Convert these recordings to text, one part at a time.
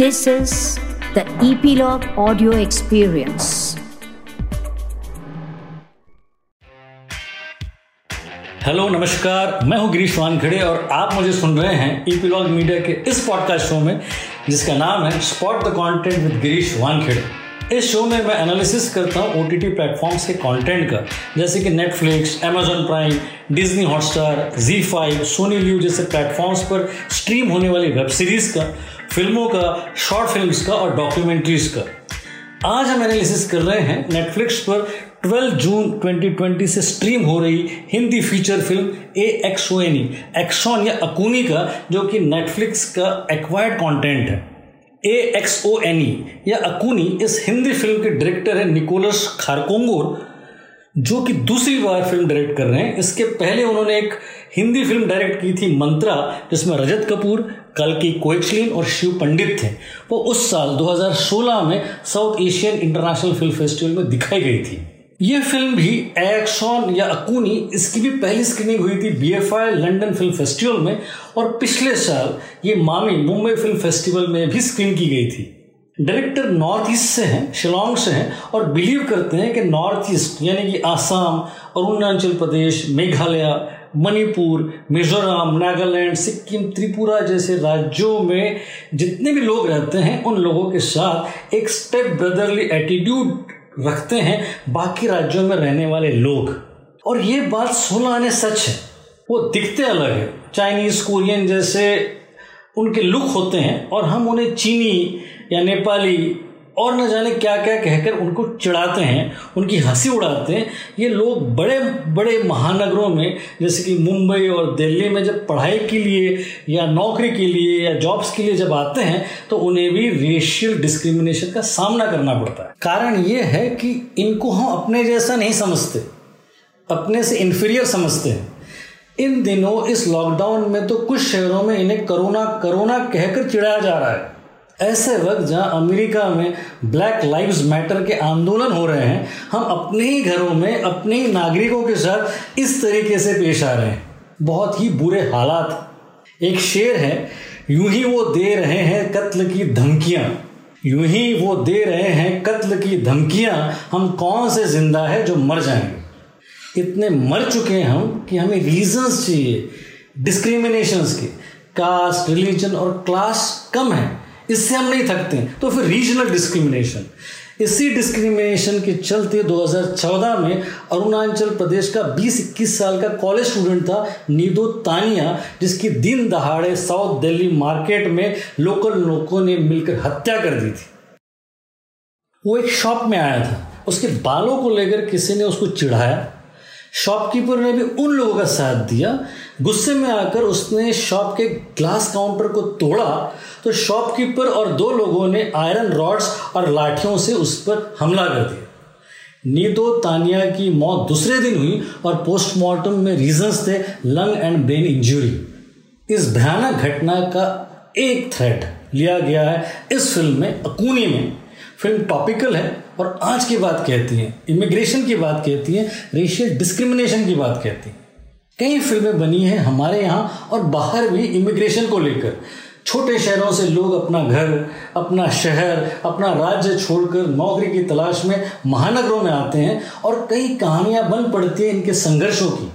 This is the Epilogue Audio Experience. Hello नमस्कार मैं हूँ गिरीश वानखड़े और आप मुझे सुन रहे हैं ईपीलॉग मीडिया के इस पॉडकास्ट शो में, जिसका नाम है spot the content with Girish Wankhede इस शो में मैं एनालिसिस करता हूँ ओ टी टी प्लेटफॉर्म्स के कंटेंट का, जैसे कि Netflix Amazon Prime Disney Hotstar Zee five Sony ल्यू जैसे प्लेटफॉर्म्स पर स्ट्रीम होने वाली वेब सीरीज़ का फ़िल्मों का शॉर्ट फिल्म्स का और डॉक्यूमेंट्रीज का। आज हम एनालिसिस कर रहे हैं नेटफ्लिक्स पर 12 जून 2020 से स्ट्रीम हो रही Hindi feature film A X O N Axone या अकूनी का, जो कि नेटफ्लिक्स का एक्वायर्ड कंटेंट है। ए एक्स ओ एन ई या अकूनी इस हिंदी फ़िल्म के डायरेक्टर है निकोलस खारकोंगोर जो कि दूसरी बार फ़िल्म डायरेक्ट कर रहे हैं। इसके पहले उन्होंने एक हिंदी फ़िल्म डायरेक्ट की थी मंत्रा, जिसमें रजत कपूर कल की कोएचलिन और शिव पंडित थे। वो उस साल 2016 में South Asian international film festival में दिखाई गई थी। ये फ़िल्म भी एक्सॉन या अकूनी इसकी भी पहली स्क्रीनिंग हुई थी बी लंदन फ़िल्म फेस्टिवल में, और पिछले साल ये मामी मुंबई फ़िल्म फेस्टिवल में भी स्क्रीन की गई थी। डायरेक्टर नॉर्थ ईस्ट से हैं शिलोंग से हैं, और बिलीव करते हैं कि नॉर्थ ईस्ट यानी कि आसाम अरुणाचल प्रदेश मेघालय मणिपुर, मिजोरम, नागालैंड, सिक्किम, त्रिपुरा जैसे राज्यों में जितने भी लोग रहते हैं, उन लोगों के साथ एक स्टेप ब्रदरली एटीट्यूड रखते हैं बाकी राज्यों में रहने वाले लोग। और ये बात आने सच है। वो दिखते अलग है। चाइनीज़ कोरियन जैसे उनके लुक होते हैं और हम उन्हें चीनी या नेपाली और न जाने क्या क्या कहकर उनको चिढ़ाते हैं, उनकी हँसी उड़ाते हैं। ये लोग बड़े बड़े महानगरों में, जैसे कि मुंबई और दिल्ली में जब पढ़ाई के लिए या नौकरी के लिए या जॉब्स के लिए जब आते हैं तो उन्हें भी रेशियल डिस्क्रिमिनेशन का सामना करना पड़ता है। कारण ये है कि इनको हम अपने जैसा नहीं समझते, अपने से इन्फीरियर समझते हैं। इन दिनों इस लॉकडाउन में तो कुछ शहरों में इन्हें करोना करोना कहकर चिढ़ाया जा रहा है। ऐसे वक्त जहाँ अमेरिका में ब्लैक लाइव्स मैटर के आंदोलन हो रहे हैं, हम अपने ही घरों में अपने ही नागरिकों के साथ इस तरीके से पेश आ रहे हैं। बहुत ही बुरे हालात। एक शेर है, यूँ ही वो दे रहे हैं कत्ल की धमकियाँ। यूँ ही वो दे रहे हैं कत्ल की धमकियाँ। हम कौन से ज़िंदा है जो मर जाएँगे? इतने मर चुके हैं हम कि हमें रीजंस चाहिए। डिस्क्रिमिनेशंस के। कास्ट रिलीजन और क्लास कम है। इससे हम नहीं थकते तो फिर रीजनल डिस्क्रिमिनेशन इसी डिस्क्रिमिनेशन के चलते 2014 में अरुणाचल प्रदेश का 20-21 साल का कॉलेज स्टूडेंट था नीदो तानिया, जिसकी दिन दहाड़े साउथ दिल्ली मार्केट में लोकल लोगों ने मिलकर हत्या कर दी थी। वो एक शॉप में आया था। उसके बालों को लेकर किसी ने उसको चिढ़ाया। शॉपकीपर ने भी उन लोगों का साथ दिया। गुस्से में आकर उसने शॉप के ग्लास काउंटर को तोड़ा। तो शॉपकीपर और दो लोगों ने आयरन रॉड्स और लाठियों से उस पर हमला कर दिया। नीतो तानिया की मौत दूसरे दिन हुई और पोस्टमार्टम में रीजंस थे लंग एंड ब्रेन इंजरी इस भयानक घटना का एक थ्रेड लिया गया है इस फ़िल्म में, अकूनी में। फ़िल्म टॉपिकल है। और आज की बात कहती है इमिग्रेशन की बात कहती है रेशियल डिस्क्रिमिनेशन की बात कहती है। कई फ़िल्में बनी हैं हमारे यहाँ और बाहर भी इमिग्रेशन को लेकर। छोटे शहरों से लोग अपना घर, अपना शहर, अपना राज्य छोड़कर नौकरी की तलाश में महानगरों में आते हैं और कई कहानियाँ बन पड़ती हैं इनके संघर्षों की,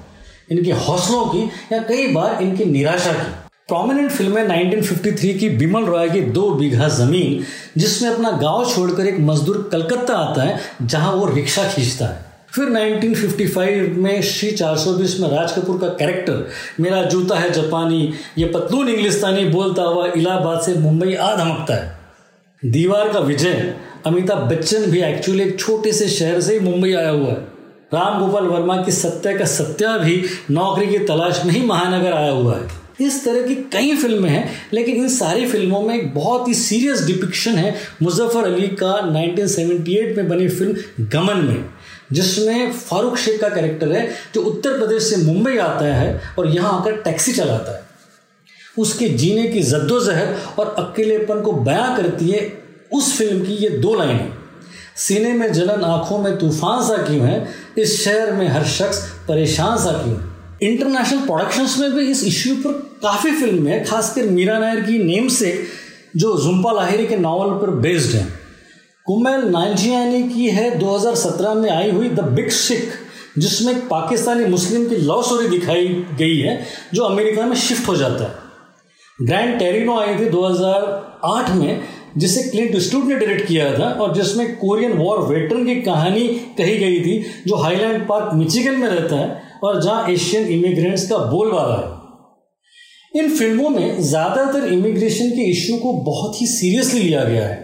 इनके हौसलों की या कई बार इनकी निराशा की। प्रोमिनेंट फ़िल्म है 1953 की बिमल रॉय की दो बीघा ज़मीन, जिसमें अपना गाँव छोड़कर एक मजदूर कलकत्ता आता है, जहाँ वो रिक्शा खींचता है। फिर 1955 में श्री 420 में राज कपूर का कैरेक्टर मेरा जूता है जापानी, ये पतलून इंग्लिस्तानी बोलता हुआ इलाहाबाद से मुंबई आ धमकता है। दीवार का विजय, अमिताभ बच्चन भी एक्चुअली एक छोटे से शहर से ही मुंबई आया हुआ है। राम गोपाल वर्मा की सत्य का सत्या भी नौकरी की तलाश में ही महानगर आया हुआ है। इस तरह की कई फ़िल्में हैं, लेकिन इन सारी फ़िल्मों में एक बहुत ही सीरियस डिपिक्शन है मुजफ्फर अली का 1978 में बनी फ़िल्म गमन में, जिसमें फारूक शेख का कैरेक्टर है, जो उत्तर प्रदेश से मुंबई आता है और यहाँ आकर टैक्सी चलाता है। उसके जीने की जद्दोजहद और अकेलेपन को बयां करती है उस फ़िल्म की ये दो लाइनें। सीने में जलन, आँखों में तूफ़ान सा क्यों है? इस शहर में हर शख्स परेशान सा क्यों है? इंटरनेशनल प्रोडक्शंस में भी इस इश्यू पर काफ़ी फ़िल्म है, खासकर मीरा नायर की नेम से, जो जुम्पा लाहिरी के नावल पर बेस्ड है। कुमेल नाइजियानी की है 2017 में आई हुई द बिग सिख जिसमें एक पाकिस्तानी मुस्लिम की लव स्टोरी दिखाई गई है, जो अमेरिका में शिफ्ट हो जाता है। ग्रैंड टेरिनो आई थी 2008 में, जिसे क्लिंट स्टूट ने डायरेक्ट किया था, और जिसमें कोरियन वॉर वेटरन की कहानी कही गई थी, जो हाईलैंड पार्क मिचिगन में रहता है, और जहाँ एशियन इमिग्रेंट्स का बोलबाला है। इन फ़िल्मों में ज़्यादातर इमिग्रेशन के इश्यू को बहुत ही सीरियसली लिया गया है।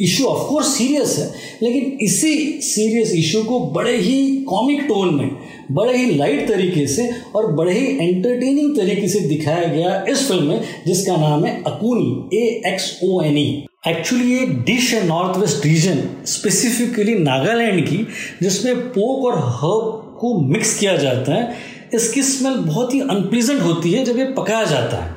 इशू ऑफकोर्स सीरियस है, लेकिन इसी सीरियस इशू को बड़े ही कॉमिक टोन में, बड़े ही लाइट तरीके से और बड़े ही एंटरटेनिंग तरीके से दिखाया गया इस फ़िल्म में, जिसका नाम है Akhuni A X O N E actually ये डिश है north west region specifically Nagaland की, जिसमें पोक और हर्ब को मिक्स किया जाता है इसकी स्मेल बहुत ही अनप्लीजेंट होती है जब ये पकाया जाता है।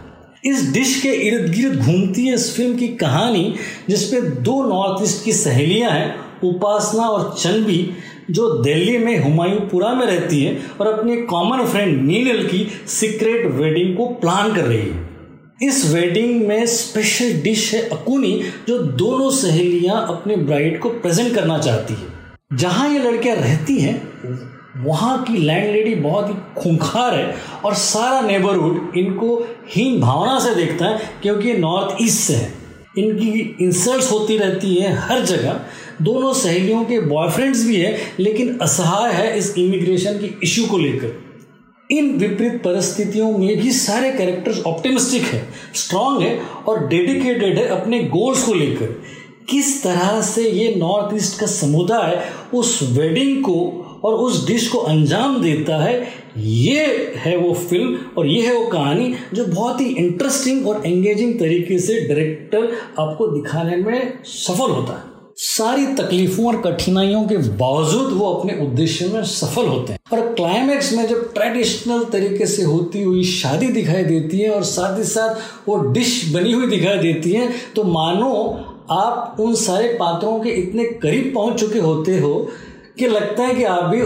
इस डिश के इर्द गिर्द घूमती है इस फ़िल्म की कहानी, जिसपे दो नॉर्थ ईस्ट की सहेलियाँ हैं, उपासना और चनबी जो दिल्ली में हुमायूंपुरा में रहती है और अपने कॉमन फ्रेंड नीनल की सीक्रेट वेडिंग को प्लान कर रही है। इस वेडिंग में स्पेशल डिश है अकुनी, जो दोनों सहेलियाँ अपने ब्राइड को प्रेजेंट करना चाहती है। जहाँ ये लड़कियाँ रहती हैं वहाँ की लैंडलेडी बहुत ही खूंखार है और सारा नेबरहुड इनको हीन भावना से देखता है क्योंकि ये नॉर्थ ईस्ट से है। इनकी इंसल्ट्स होती रहती है हर जगह। दोनों सहेलियों के बॉयफ्रेंड्स भी है, लेकिन असहाय है इस इमिग्रेशन की इशू को लेकर। इन विपरीत परिस्थितियों में भी सारे कैरेक्टर्स ऑप्टिमिस्टिक है स्ट्रांग है और डेडिकेटेड है अपने गोल्स को लेकर। किस तरह से ये नॉर्थ ईस्ट का समुदाय उस वेडिंग को और उस डिश को अंजाम देता है। ये है वो फ़िल्म और ये है वो कहानी जो बहुत ही इंटरेस्टिंग और एंगेजिंग तरीके से डायरेक्टर आपको दिखाने में सफल होता है। सारी तकलीफों और कठिनाइयों के बावजूद वो अपने उद्देश्य में सफल होते हैं। और क्लाइमैक्स में जब ट्रेडिशनल तरीके से होती हुई शादी दिखाई देती है और साथ ही साथ वो डिश बनी हुई दिखाई देती है तो मानो आप उन सारे पात्रों के इतने करीब पहुँच चुके होते हो कि लगता है कि आप भी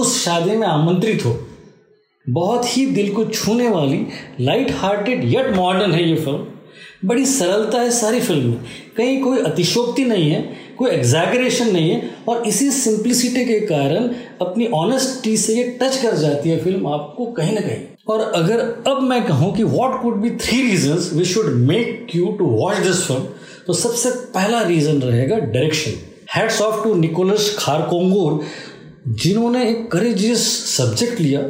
उस शादी में आमंत्रित हो। बहुत ही दिल को छूने वाली लाइट हार्टेड यट मॉडर्न है ये फ़िल्म बड़ी सरलता है सारी फ़िल्म में। कहीं कोई अतिशोक्ति नहीं है, कोई एग्जैगरेशन नहीं है, और इसी सिंप्लिसिटी के कारण अपनी ऑनेस्टी से ये टच कर जाती है फ़िल्म आपको कहीं ना कहीं। और अगर अब मैं कहूँ कि what could be three reasons we should make you to watch this film तो सबसे पहला रीजन रहेगा direction hats off to Nicholas Kharkongor जिन्होंने एक करेजियस सब्जेक्ट लिया,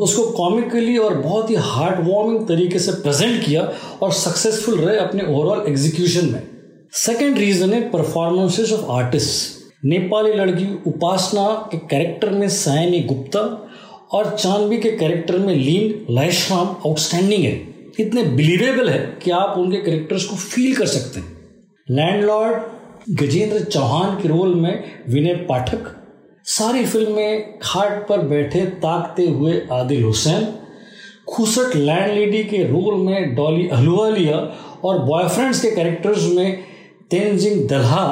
उसको कॉमिकली और बहुत ही हार्ट वार्मिंग तरीके से प्रेजेंट किया और सक्सेसफुल रहे अपने ओवरऑल एग्जीक्यूशन में। सेकेंड रीजन है परफॉर्मेंसेस ऑफ़ आर्टिस्ट नेपाली लड़की उपासना के कैरेक्टर में सायनी गुप्ता और चांदवी के कैरेक्टर में लीन लाइश्राम आउटस्टैंडिंग है। इतने बिलीवेबल है कि आप उनके कैरेक्टर्स को फील कर सकते हैं। लैंडलॉर्ड गजेंद्र चौहान के रोल में विनय पाठक, सारी फ़िल्म में खाट पर बैठे ताकते हुए आदिल हुसैन, खुसट लैंड लेडी के रोल में डॉली अहलुवालिया और बॉयफ्रेंड्स के कैरेक्टर्स में तेनजिंग दल्हा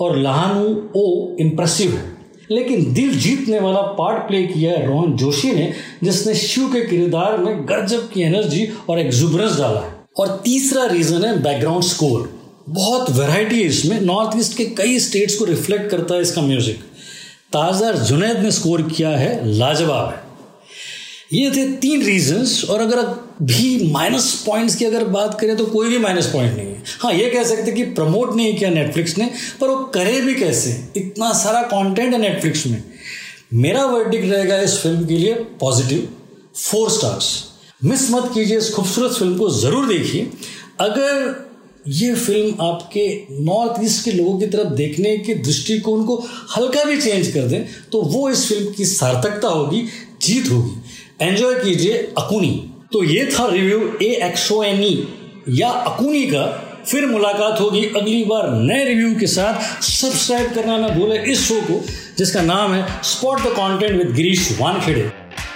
और लहानू ओ इम्प्रेसिव है। लेकिन दिल जीतने वाला पार्ट प्ले किया है रोहन जोशी ने, जिसने शिव के किरदार में गजब की एनर्जी और एक्जुबरेंस डाला है। और तीसरा रीजन है बैकग्राउंड स्कोर बहुत वैरायटी है इसमें। नॉर्थ ईस्ट के कई स्टेट्स को रिफ्लेक्ट करता है इसका म्यूज़िक ताज़ा जुनैद ने स्कोर किया है, लाजवाब है। ये थे तीन रीजंस और अगर भी माइनस पॉइंट्स की अगर बात करें तो कोई भी माइनस पॉइंट नहीं है। हाँ ये कह सकते कि प्रमोट नहीं किया नेटफ्लिक्स ने, पर वो करे भी कैसे? इतना सारा कंटेंट है नेटफ्लिक्स में। मेरा वर्डिक रहेगा इस फ़िल्म के लिए पॉजिटिव फोर स्टार्स मिस मत कीजिए इस खूबसूरत फ़िल्म को ज़रूर देखिए। अगर ये फ़िल्म आपके नॉर्थ ईस्ट के लोगों की तरफ़ देखने के दृष्टिकोण को हल्का भी चेंज कर दें तो वो इस फ़िल्म की सार्थकता होगी, जीत होगी। एंजॉय कीजिए अकूनी। तो ये था review A X O N E या अकूनी का फिर मुलाकात होगी अगली बार नए रिव्यू के साथ। सब्सक्राइब करना ना भूले इस शो को, जिसका नाम है spot the content with Girish Wankhede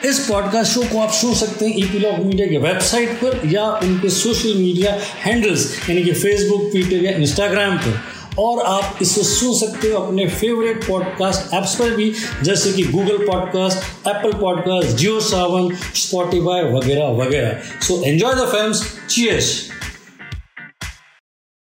इस पॉडकास्ट शो को आप सुन सकते हैं ई लॉग मीडिया के वेबसाइट पर या उनके सोशल मीडिया हैंडल्स यानी कि फेसबुक ट्विटर या इंस्टाग्राम पर। और आप इसे सुन सकते हो अपने फेवरेट पॉडकास्ट ऐप्स पर भी, जैसे कि Google podcast Apple podcast Jio Saavn Spotify वगैरह वगैरह। So enjoy the film cheers